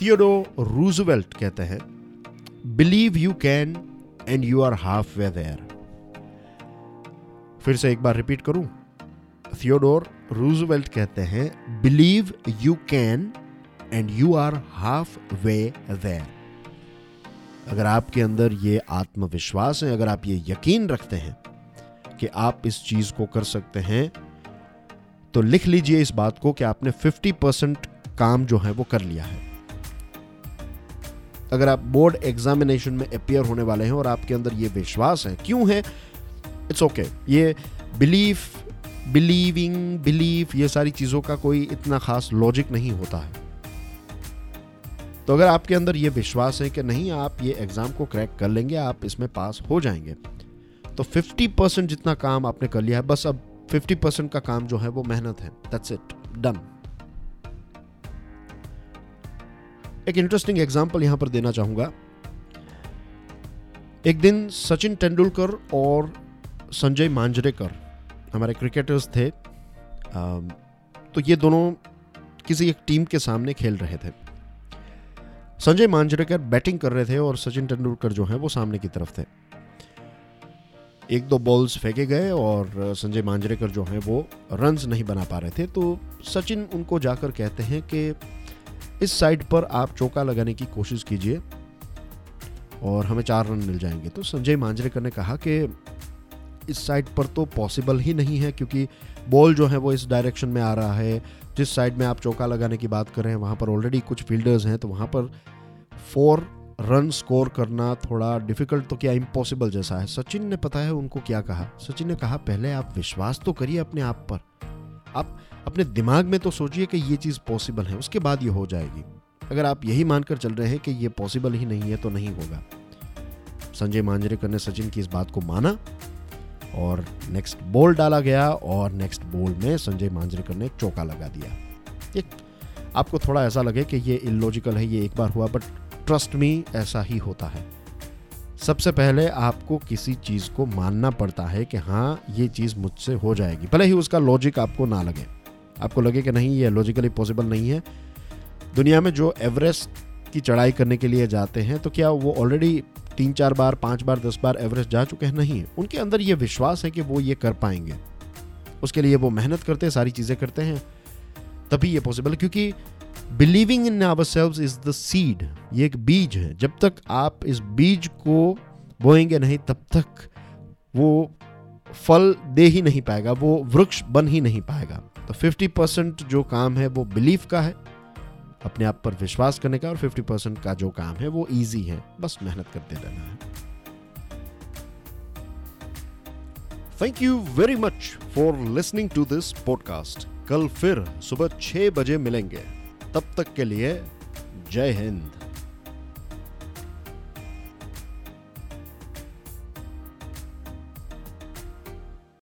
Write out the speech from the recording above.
थियोडो Roosevelt कहते हैं believe you can and you are half way there फिर से एक बार रिपीट करूँ? थियोडोर रूजवेल्ट कहते हैं believe you can and you are half way there अगर आपके अंदर ये आत्मविश्वास है, अगर आप ये यकीन रखते हैं कि आप इस चीज़ को कर सकते हैं तो लिख लीजिए इस बात को कि आपने 50 परसेंट काम जो है वो कर लिया है। अगर आप बोर्ड एग्जामिनेशन में अपियर होने वाले हैं और आपके अंदर ये विश्वास है, क्यों है? It's okay okay. ये बिलीफ बिलीविंग बिलीफ ये सारी चीज़ों का कोई इतना खास लॉजिक नहीं होता है। तो अगर आपके अंदर ये विश्वास है कि नहीं, आप ये एग्ज़ाम को क्रैक कर लेंगे, आप इसमें पास हो जाएँगे। तो 50 परसेंट जितना काम आपने कर लिया है, बस अब 50 परसेंट का काम जो है वो मेहनत है। दैट्स इट डन एक इंटरेस्टिंग एग्ज़ाम्पल यहाँ पर देना चाहूँगा। एक दिन सचिन तेंदुलकर और संजय मांजरेकर, हमारे क्रिकेटर्स थे तो ये दोनों किसी एक टीम के सामने खेल रहे थे। संजय मांजरेकर बैटिंग कर रहे थे और सचिन तेंदुलकर जो है वो सामने की तरफ़ थे। एक दो बॉल्स फेंके गए और संजय मांजरेकर जो हैं वो रन्स नहीं बना पा रहे थे तो सचिन उनको जाकर कहते हैं कि इस साइड पर आप चौका लगाने की कोशिश कीजिए और हमें चार रन मिल जाएँगे। तो संजय मांजरेकर ने कहा कि इस साइड पर तो पॉसिबल ही नहीं है क्योंकि बॉल जो है वो इस डायरेक्शन में आ रहा है। जिस साइड में आप चौका लगाने की बात कर रहे हैं, वहाँ पर ऑलरेडी कुछ फील्डर्स हैं तो वहाँ पर फोर रन स्कोर करना थोड़ा डिफ़िकल्ट तो क्या इम्पॉसिबल जैसा है। सचिन ने पता है उनको क्या कहा? सचिन ने कहा, पहले आप विश्वास तो करिए अपने आप पर। आप अपने दिमाग में तो सोचिए कि ये चीज़ पॉसिबल है, उसके बाद ये हो जाएगी। अगर आप यही मानकर चल रहे हैं कि ये पॉसिबल ही नहीं है तो नहीं होगा। संजय मांजरेकर ने सचिन की इस बात को माना और नेक्स्ट बॉल डाला गया और नेक्स्ट बॉल में संजय मांजरेकर ने चौका लगा दिया। एक आपको थोड़ा ऐसा लगे कि ये इलॉजिकल है, ये एक बार हुआ बट ट्रस्ट मी ऐसा ही होता है। सबसे पहले आपको किसी चीज़ को मानना पड़ता है कि हाँ ये चीज़ मुझसे हो जाएगी। भले ही उसका लॉजिक आपको ना लगे। आपको लगे कि नहीं, ये लॉजिकली पॉसिबल नहीं है। दुनिया में जो एवरेस्ट की चढ़ाई करने के लिए जाते हैं तो क्या वो ऑलरेडी तीन चार बार, पाँच बार, दस बार एवरेस्ट जा चुके हैं? नहीं। उनके अंदर ये विश्वास है कि वो ये कर पाएँगे। उसके लिए वो मेहनत करते हैं, सारी चीज़ें करते हैं। तभी ये पॉसिबल क्योंकि believing in ourselves is the seed ये एक बीज है। जब तक आप इस बीज को बोएँगे नहीं, तब तक वो फल दे ही नहीं पाएगा, वो वृक्ष बन ही नहीं पाएगा। तो 50 परसेंट जो काम है, वो बिलीफ का है, अपने आप पर विश्वास करने का, और 50 परसेंट का जो काम है, वो इजी है। बस मेहनत करते रहना है। Thank you very much for listening to this podcast कल फिर सुबह छह बजे मिलेंगे। तब तक के लिए जय हिंद।